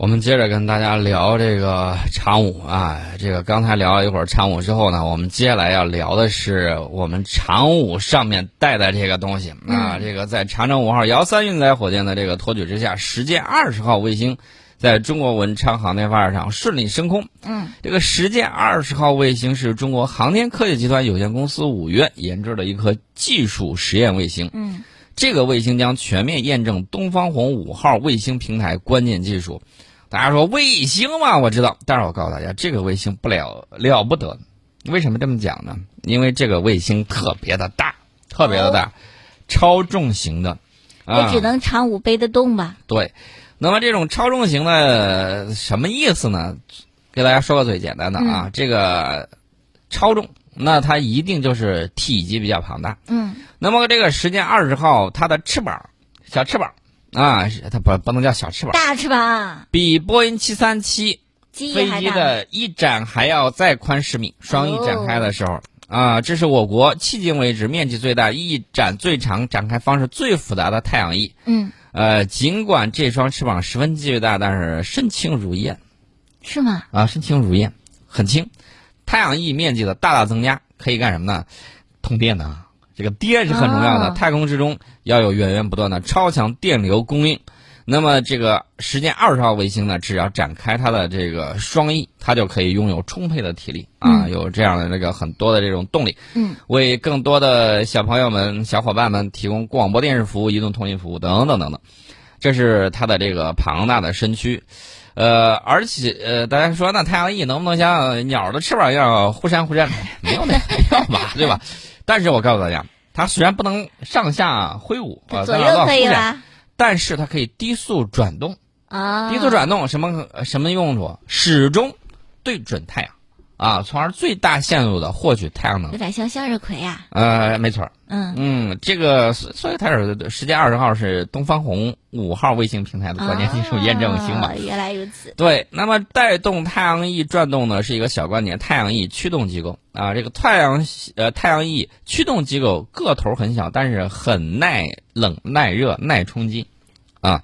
我们接着跟大家聊这个长五啊，这个刚才聊了一会儿长五之后呢，我们接下来要聊的是我们长五上面带的这个东西啊，这个在长征五号遥三运载火箭的这个托举之下，实践二十号卫星在中国文昌航天发射场顺利升空。嗯，这个实践二十号卫星是中国航天科技集团有限公司五月研制的一颗技术实验卫星。嗯，这个卫星将全面验证东方红五号卫星平台关键技术。大家说卫星嘛，我知道，但是我告诉大家，这个卫星不了了不得。为什么这么讲呢？因为这个卫星特别的大，特别的大，超重型的。啊也只能长五倍的动吧？对，那么这种超重型的什么意思呢？给大家说个最简单的啊，这个超重，那它一定就是体积比较庞大。嗯，那么这个时间二十号，它的翅膀，小翅膀啊，是它不不能叫小翅膀，大翅膀，比波音七三七飞机的翼展还要再宽十米，双翼展开的时候。啊，这是我国迄今为止面积最大、翼展最长、展开方式最复杂的太阳翼。嗯，呃，尽管这双翅膀十分巨大，但是身轻如燕是吗？啊，身轻如燕，很轻。太阳翼面积的大大增加，可以干什么呢？通电的啊，这个电是很重要的。哦太空之中要有源源不断的超强电流供应。那么这个实践二十号卫星呢，只要展开它的这个双翼，它就可以拥有充沛的体力啊，有这样的这个很多的这种动力。嗯，为更多的小朋友们、小伙伴们提供广播电视服务、移动通信服务等等等等。这是它的这个庞大的身躯，呃，而且呃，大家说那太阳翼能不能像鸟的翅膀一样忽闪忽闪？没有那样吧，对吧？但是我告诉大家，它虽然不能上下挥舞啊，左右可以？但是它可以低速转动。啊，低速转动什么呃什么用处？始终对准太阳，啊，从而最大限度的获取太阳能有。点像向日葵呀。呃，没错儿，嗯，嗯，这个所所以它是时间二十号是东方红五号卫星平台的关键技术验证星嘛。哦原来如此。对，那么带动太阳翼转动呢是一个小关键，太阳翼驱动机构啊，这个太阳呃太阳翼驱动机构个头很小，但是很耐冷、耐热、耐冲击，啊，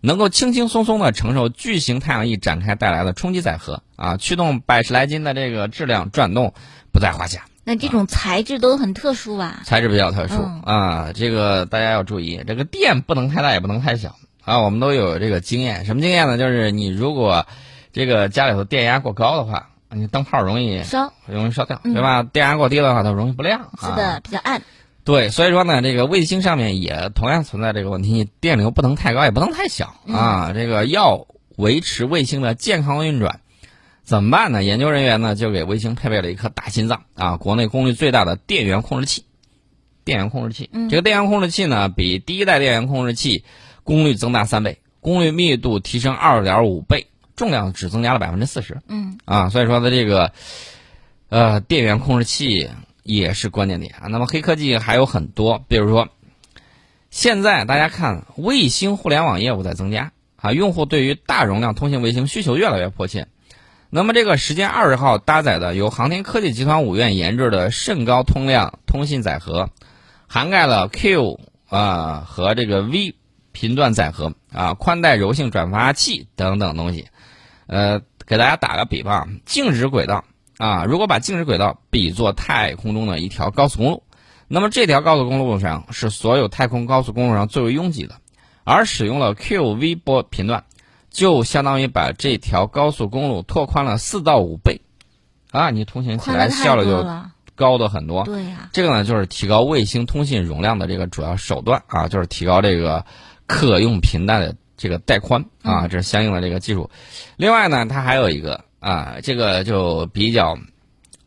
能够轻轻松松的承受巨型太阳翼展开带来的冲击载荷啊，驱动百十来斤的这个质量转动不在话下。那这种材质都很特殊吧？材质比较特殊、嗯啊，这个大家要注意，这个电不能太大，也不能太小啊。我们都有这个经验，什么经验呢？就是你如果这个家里头电压过高的话，你灯泡容易烧容易烧掉，嗯对吧？电压过低的话，它容易不亮。啊、是的，比较暗。对，所以说呢，这个卫星上面也同样存在这个问题，电流不能太高，也不能太小啊。这个要维持卫星的健康运转，怎么办呢？研究人员呢就给卫星配备了一颗大心脏啊，国内功率最大的电源控制器。电源控制器，嗯这个电源控制器呢，比第一代电源控制器功率增大三倍，功率密度提升二点五倍，重量只增加了百分之四十。嗯，啊，所以说的这个呃电源控制器也是关键点啊。那么黑科技还有很多，比如说现在大家看卫星互联网业务在增加啊，用户对于大容量通信卫星需求越来越迫切。那么这个时间二十号搭载的由航天科技集团五院研制的甚高通量通信载荷，涵盖了 Q 啊、和这个 V 频段载荷啊、宽带柔性转发器等等东西。呃，给大家打个比方，静止轨道啊，如果把静止轨道比作太空中的一条高速公路，那么这条高速公路上是所有太空高速公路上最为拥挤的，而使用了 QV 波频段，就相当于把这条高速公路拓宽了四到五倍，啊，你通行起来效率就。高的很多。对呀，这个呢，就是提高卫星通信容量的这个主要手段啊，就是提高这个可用频带的这个带宽啊，这是相应的这个技术。另外呢，它还有一个啊，这个就比较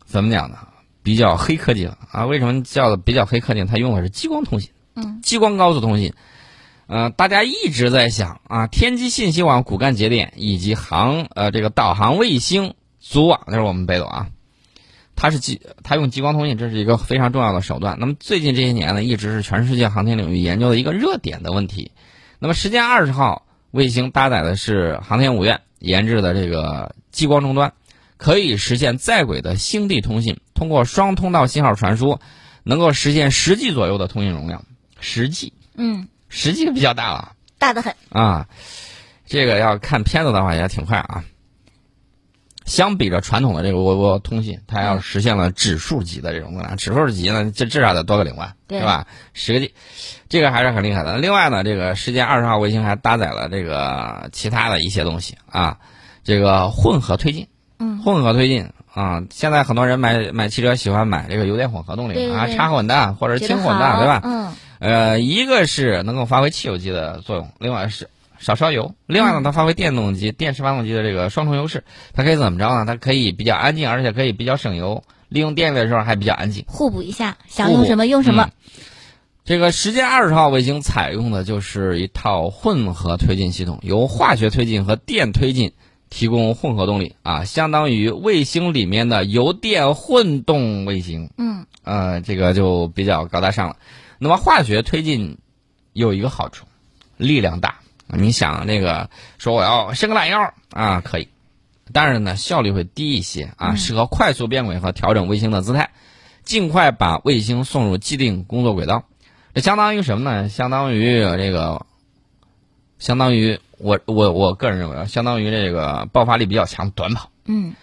怎么讲呢？比较黑科技了啊。为什么叫比较黑科技？它用的是激光通信，嗯，激光高速通信。呃，大家一直在想啊，天基信息网骨干节点以及航呃这个导航卫星组网，那是我们北斗啊。它是激，它用激光通信，这是一个非常重要的手段。那么最近这些年呢，一直是全世界航天领域研究的一个热点的问题。那么时间二十号卫星搭载的是航天五院研制的这个激光终端，可以实现在轨的星地通信，通过双通道信号传输，能够实现十 G 左右的通信容量。十 G，嗯，十 G 比较大了大的很。啊。这个要看片子的话也挺快啊。相比着传统的这个窝窝通信，它要实现了指数级的这种增长。指数级呢，这至少得多个零万，对是吧？十个 G，这个还是很厉害的。另外呢，这个世界二十号卫星还搭载了这个其他的一些东西啊，这个混合推进，嗯，混合推进啊。现在很多人买买汽车喜欢买这个油电混合动力啊，插混的或者轻混的，对吧？嗯，呃，一个是能够发挥汽油机的作用，另外是少烧油。另外呢，它发挥电动机、电池发动机的这个双重优势。它可以怎么着呢？它可以比较安静，而且可以比较省油，利用电力的时候还比较安静。互补一下，想用什么用什么。嗯这个时间二十号卫星采用的就是一套混合推进系统，由化学推进和电推进提供混合动力啊，相当于卫星里面的油电混动卫星。嗯呃，这个就比较高大上了。那么化学推进有一个好处，力量大。你想那个说我要伸个懒腰啊，可以，但是呢效率会低一些啊，嗯适合快速变轨和调整卫星的姿态，尽快把卫星送入既定工作轨道。这相当于什么呢？相当于这个，相当于我我我个人认为啊，相当于这个爆发力比较强的短跑。嗯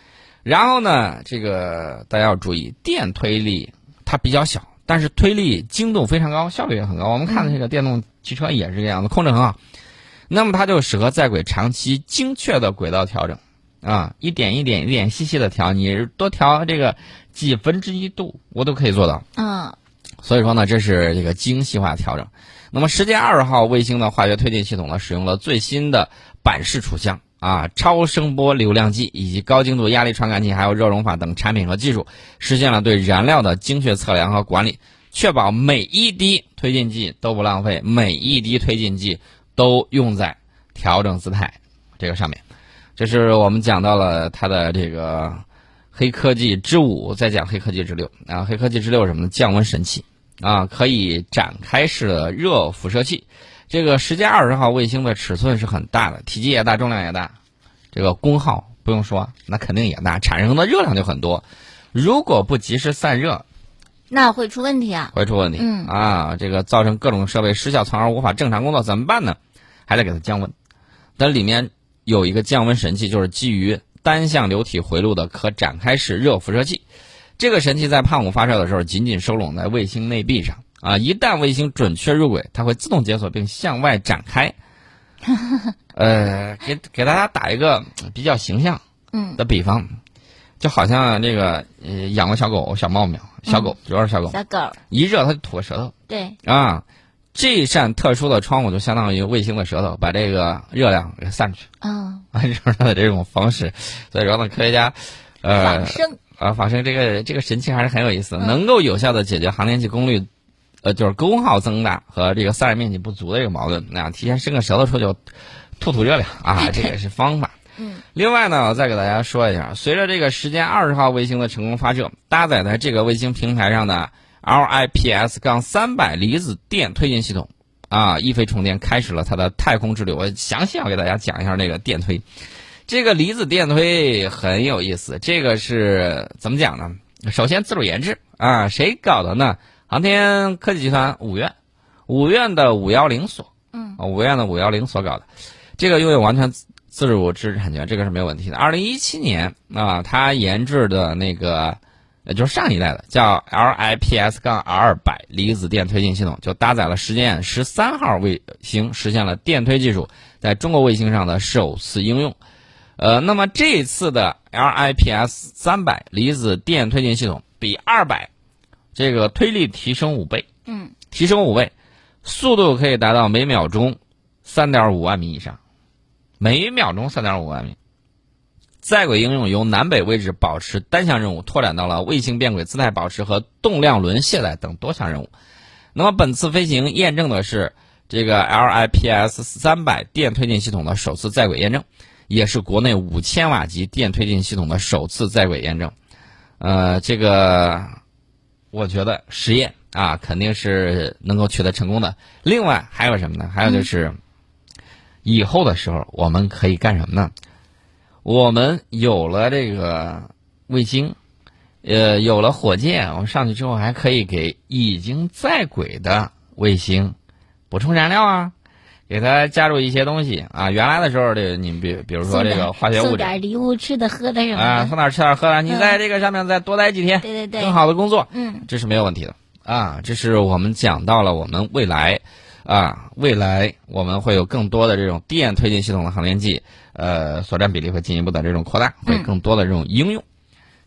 然后呢，这个大家要注意，电推力它比较小，但是推力精度非常高，效率也很高。我们看的这个电动汽车也是这样的，控制很好。那么它就适合在轨长期精确的轨道调整啊，一点一点一点细细的调，你多调这个几分之一度，我都可以做到。嗯所以说呢，这是这个精细化调整。那么，时间二号卫星的化学推进系统呢，使用了最新的板式储向啊、超声波流量计以及高精度压力传感器，还有热熔法等产品和技术，实现了对燃料的精确测量和管理，确保每一滴推进剂都不浪费，每一滴推进剂都用在调整姿态这个上面。这是我们讲到了它的这个黑科技之五，再讲黑科技之六啊。黑科技之六是什么呢？降温神器啊，可以展开式的热辐射器。这个时间二十号卫星的尺寸是很大的，体积也大，重量也大，这个功耗不用说，那肯定也大，产生的热量就很多。如果不及时散热，那会出问题啊。会出问题。嗯啊，这个造成各种设备失效，从而无法正常工作，怎么办呢？还得给它降温。但里面有一个降温神器，就是基于单向流体回路的可展开式热辐射器。这个神器在胖五发射的时候，紧紧收拢在卫星内壁上啊，一旦卫星准确入轨，它会自动解锁并向外展开。呃，给给大家打一个比较形象嗯，的比方，就好像这个呃养了小狗、小猫咪、小狗，主要是小狗，小狗，一热它就吐个舌头对，啊。这扇特殊的窗户就相当于卫星的舌头，把这个热量给散出去嗯，啊，这是它的这种方式。所以说呢，科学家呃仿生，啊，仿生这个这个神器还是很有意思，嗯能够有效的解决航天器功率，呃，就是功耗增大和这个散热面积不足的一个矛盾。那提前伸个舌头出去，吐吐热量啊，这也是方法。嗯，另外呢，我再给大家说一下，随着这个时间二十号卫星的成功发射，搭载在这个卫星平台上的 LIPS 杠三百离子电推进系统啊，一飞冲天，开始了它的太空之旅。我详细要给大家讲一下那个电推。这个离子电推很有意思，这个是怎么讲呢？首先自主研制啊，谁搞的呢？航天科技集团五院，五院的五幺零所，嗯啊，五院的五幺零所搞的，这个拥有完全自自主知识产权，这个是没有问题的。二零一七年啊，他研制的那个，呃，就是上一代的叫 LIPS 杠 R 百离子电推进系统，就搭载了实践十三号卫星，实现了电推技术在中国卫星上的首次应用。呃，那么这次的 LIPS 三百离子电推进系统比二百这个推力提升五倍，嗯，提升五倍，速度可以达到每秒钟三点五万米以上，每秒钟三点五万米。在轨应用由南北位置保持单项任务拓展到了卫星变轨姿态保持和动量轮卸载等多项任务。那么本次飞行验证的是这个 LIPS 三百电推进系统的首次在轨验证，也是国内五千瓦级电推进系统的首次在轨验证。呃，这个我觉得实验啊肯定是能够取得成功的。另外还有什么呢？还有就是以后的时候我们可以干什么呢？我们有了这个卫星，呃，有了火箭，我们上去之后还可以给已经在轨的卫星补充燃料啊，给它加入一些东西啊。原来的时候，这个你比比如说这个化学物送质点礼物，吃的喝的什么啊，的。送点吃点喝的，你嗯在这个上面再多待几天，对对对，更好的工作，嗯这是没有问题的啊。这是我们讲到了我们未来啊，未来我们会有更多的这种电推进系统的航天器，呃，所占比例会进一步的这种扩大，会嗯更多的这种应用。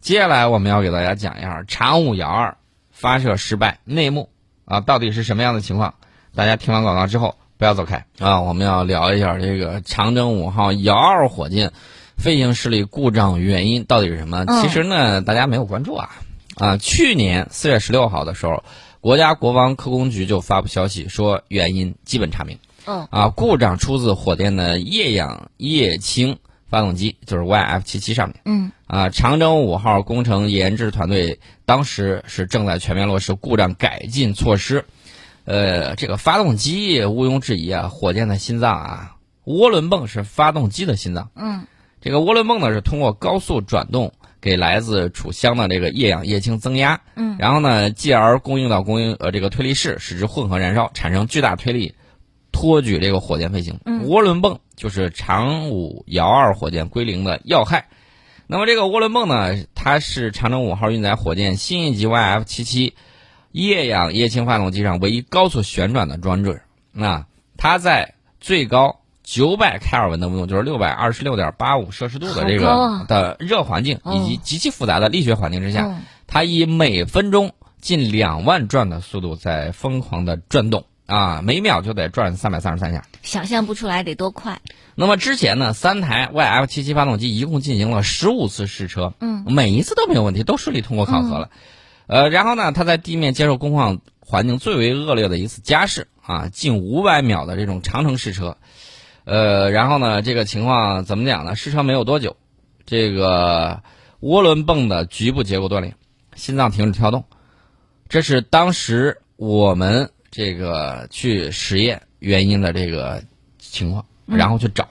接下来我们要给大家讲一下长五遥二发射失败内幕啊，到底是什么样的情况？大家听完广告之后不要走开啊，我们要聊一下这个长征五号遥二火箭飞行失利故障原因到底是什么？嗯其实呢，大家没有关注啊啊，去年四月十六号的时候，国家国防科工局就发布消息说原因基本查明。嗯啊，故障出自火箭的液氧液氢发动机，就是 YF 七七上面。嗯啊，长征五号工程研制团队当时是正在全面落实故障改进措施。呃，这个发动机毋庸置疑啊，火箭的心脏啊，涡轮泵是发动机的心脏。嗯这个涡轮泵呢是通过高速转动，给来自储箱的这个液氧液氢增压，嗯然后呢，继而供应到供应呃这个推力室，使之混合燃烧，产生巨大推力，托举这个火箭飞行。嗯涡轮泵就是长五遥二火箭归零的要害。那么这个涡轮泵呢，它是长征五号运载火箭新一级 YF 七七液氧液氢发动机上唯一高速旋转的装置。那它在最高九百开尔文的温度，就是六百二十六点八五摄氏度的这个啊的热环境哦以及极其复杂的力学环境之下，嗯它以每分钟近两万转的速度在疯狂的转动啊，每秒就得转三百三十三下。想象不出来得多快。那么之前呢，三台 YF 七七发动机一共进行了十五次试车，嗯，每一次都没有问题，都顺利通过考核了。呃，然后呢，他在地面接受工况环境最为恶劣的一次加试啊，近五百秒的这种长程试车，呃，然后呢，这个情况怎么讲呢？试车没有多久，这个涡轮泵的局部结构断裂，心脏停止跳动，这是当时我们这个去实验原因的这个情况，然后去找。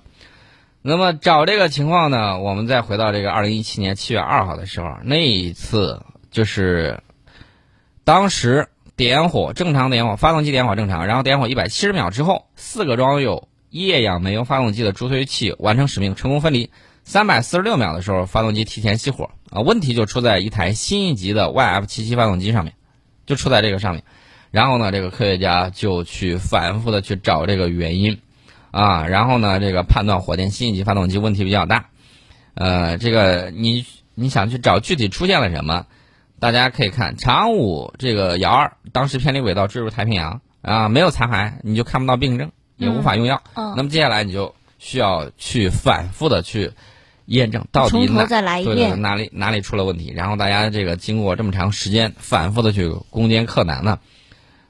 那么找这个情况呢，我们再回到这个二零一七年七月二号的时候，那一次就是当时点火正常点火，发动机点火正常，然后点火一百七十秒之后，四个装有液氧煤油发动机的助推器完成使命，成功分离。三百四十六秒的时候，发动机提前熄火啊，问题就出在一台新一级的 YF 七七发动机上面，就出在这个上面。然后呢，这个科学家就去反复的去找这个原因，啊，然后呢，这个判断火箭新一级发动机问题比较大，呃，这个你你想去找具体出现了什么，大家可以看长五这个遥二当时偏离轨道坠入太平洋啊，没有残骸，你就看不到病症，也无法用药。嗯那么接下来你就需要去反复的去验证到底哪对对对。哪里哪里出了问题，然后大家这个经过这么长时间反复的去攻坚克难呢，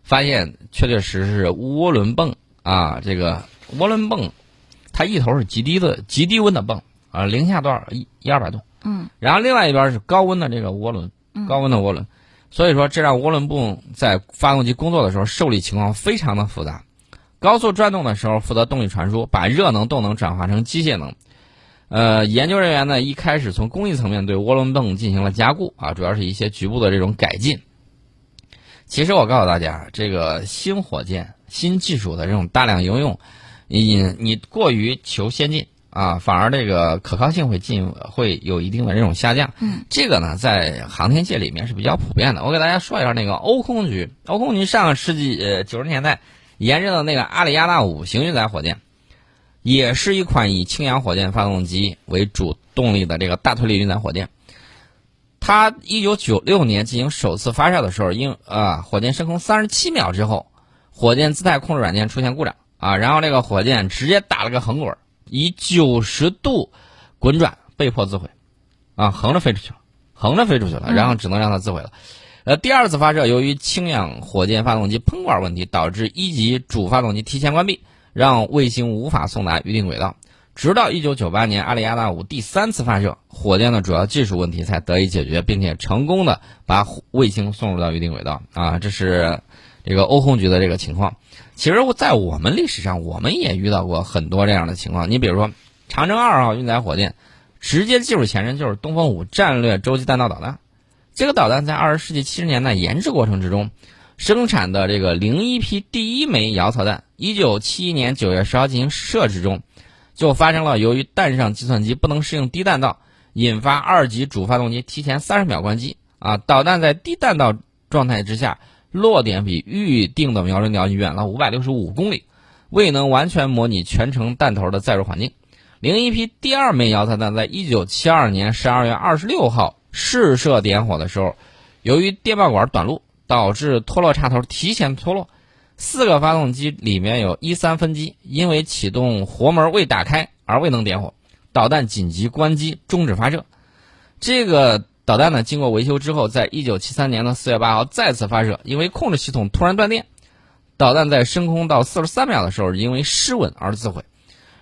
发现确确实实是涡轮泵啊，这个涡轮泵它一头是极低的极低温的泵啊，零下多少一一二百度，嗯，然后另外一边是高温的这个涡轮，高温的涡轮，所以说这让涡轮泵在发动机工作的时候受力情况非常的复杂。高速转动的时候负责动力传输，把热能动能转化成机械能。呃，研究人员呢一开始从工艺层面对涡轮泵进行了加固啊，主要是一些局部的这种改进。其实我告诉大家，这个新火箭、新技术的这种大量应用，你你过于求先进啊，反而这个可靠性会进会有一定的这种下降。嗯，这个呢，在航天界里面是比较普遍的。我给大家说一下那个欧空局，欧空局上个世纪呃九十年代研制的那个阿里亚纳五型运载火箭，也是一款以氢氧火箭发动机为主动力的这个大推力运载火箭。它一九九六年进行首次发射的时候，因啊火箭升空三十七秒之后，火箭姿态控制软件出现故障啊，然后这个火箭直接打了个横滚，以九十度滚转，被迫自毁，啊，横着飞出去了，横着飞出去了，然后只能让它自毁了。呃，第二次发射，由于氢氧火箭发动机喷管问题，导致一级主发动机提前关闭，让卫星无法送达预定轨道。直到一九九八年阿里亚纳五第三次发射，火箭的主要技术问题才得以解决，并且成功的把卫星送入到预定轨道。啊，这是这个欧空局的这个情况。其实，在我们历史上，我们也遇到过很多这样的情况。你比如说，长征二号运载火箭，直接技术前身就是东风五战略洲际弹道导弹。这个导弹在二十世纪七十年代研制过程之中，生产的这个零一批第一枚遥测弹，一九七一年九月十号进行设置中，就发生了由于弹上计算机不能适应低弹道，引发二级主发动机提前三十秒关机啊，导弹在低弹道状态之下落点比预定的瞄准点远了五百六十五公里，未能完全模拟全程弹头的载入环境。零一批第二枚摇槽弹在一九七二年十二月二十六号试射点火的时候，由于电报管短路，导致脱落插头提前脱落。四个发动机里面有一三分机，因为启动活门未打开而未能点火，导弹紧急关机终止发射。这个导弹呢，经过维修之后，在一九七三年的四月八号再次发射，因为控制系统突然断电，导弹在升空到四十三秒的时候，因为失稳而自毁。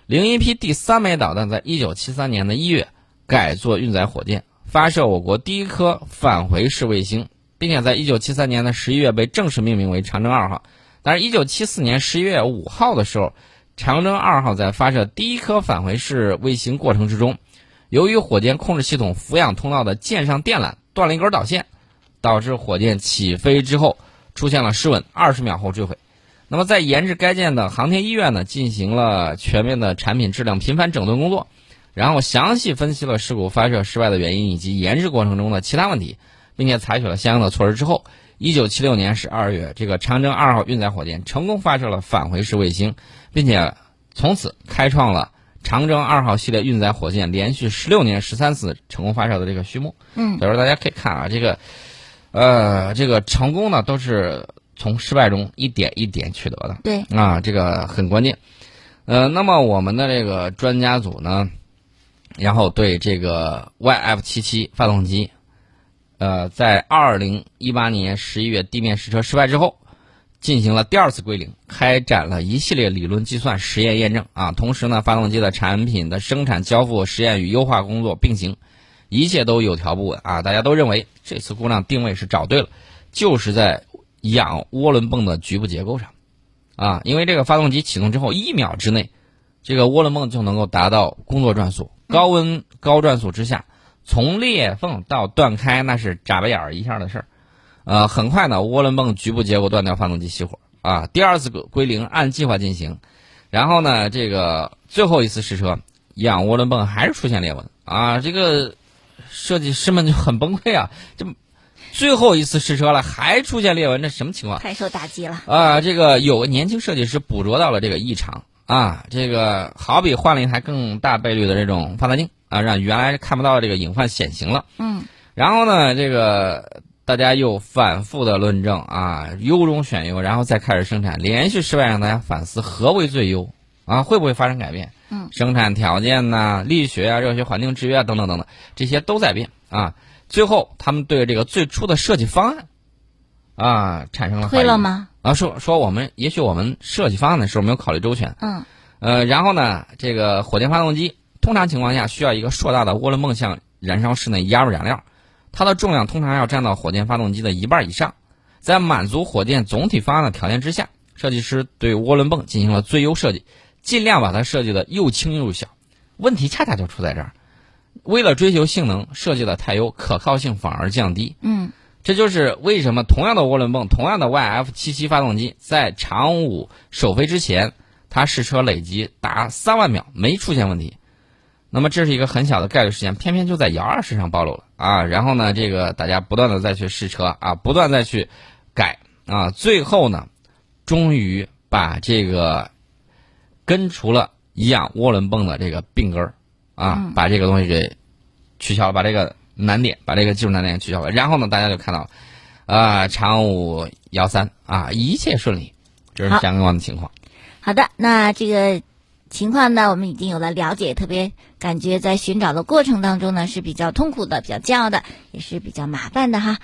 零一批第三枚导弹在一九七三年的一月改做运载火箭，发射我国第一颗返回式卫星，并且在一九七三年的十一月被正式命名为长征二号。但是，一九七四年十一月五号的时候，长征二号在发射第一颗返回式卫星过程之中，由于火箭控制系统俯仰通道的舰上电缆断了一根导线，导致火箭起飞之后出现了失稳，二十秒后坠毁。那么，在研制该舰的航天医院呢，进行了全面的产品质量频繁整顿工作，然后详细分析了事故发射失败的原因以及研制过程中的其他问题，并且采取了相应的措施之后，一九七六年十二月，这个长征二号运载火箭成功发射了返回式卫星，并且从此开创了长征二号系列运载火箭连续十六年十三次成功发射的这个序幕。嗯，所以说大家可以看啊，这个，呃，这个成功呢都是。从失败中一点一点取得的，对啊，这个很关键。呃，那么我们的这个专家组呢，然后对这个 YF 七七发动机，呃，在二零一八年十一月地面试车失败之后，进行了第二次归零，开展了一系列理论计算、实验验证啊。同时呢，发动机的产品的生产、交付、实验与优化工作并行，一切都有条不紊啊。大家都认为这次故障定位是找对了，就是在。氧涡轮泵的局部结构上，啊，因为这个发动机启动之后一秒之内，这个涡轮泵就能够达到工作转速。高温高转速之下，从裂缝到断开那是眨巴眼儿一下的事儿。呃，很快呢，涡轮泵局部结构断掉，发动机熄火。啊，第二次归零按计划进行，然后呢，这个最后一次试车，氧涡轮泵还是出现裂纹。啊，这个设计师们就很崩溃啊，这。最后一次试车了，还出现裂纹，这什么情况？太受打击了啊！这个有个年轻设计师捕捉到了这个异常啊，这个好比换了一台更大倍率的这种放大镜啊，让原来看不到这个隐患显形了。嗯。然后呢，这个大家又反复的论证啊，优中选优，然后再开始生产，连续失败让大家反思何为最优啊？会不会发生改变？嗯。生产条件呐，力学啊，热学环境制约啊，等等等等，这些都在变啊。最后，他们对这个最初的设计方案，啊，产生了推了吗？啊，说说我们也许我们设计方案的时候没有考虑周全。嗯。呃，然后呢，这个火箭发动机通常情况下需要一个硕大的涡轮泵向燃烧室内压入燃料，它的重量通常要占到火箭发动机的一半以上。在满足火箭总体方案的条件之下，设计师对涡轮泵进行了最优设计，尽量把它设计的又轻又小。问题恰恰就出在这儿。为了追求性能，设计的太优，可靠性反而降低。嗯，这就是为什么同样的涡轮泵，同样的 YF77 发动机，在长五首飞之前，它试车累计达三万秒没出现问题。那么这是一个很小的概率事件，偏偏就在姚二身上暴露了啊！然后呢，这个大家不断的再去试车啊，不断再去改啊，最后呢，终于把这个根除了一氧涡轮泵的这个病根儿。啊，把这个东西给取消了，把这个难点，把这个技术难点取消了。然后呢，大家就看到，啊，长五幺三啊，一切顺利，这是相关的情况。好的，那这个情况呢，我们已经有了了解，特别感觉在寻找的过程当中呢是比较痛苦的，比较煎熬的，也是比较麻烦的哈。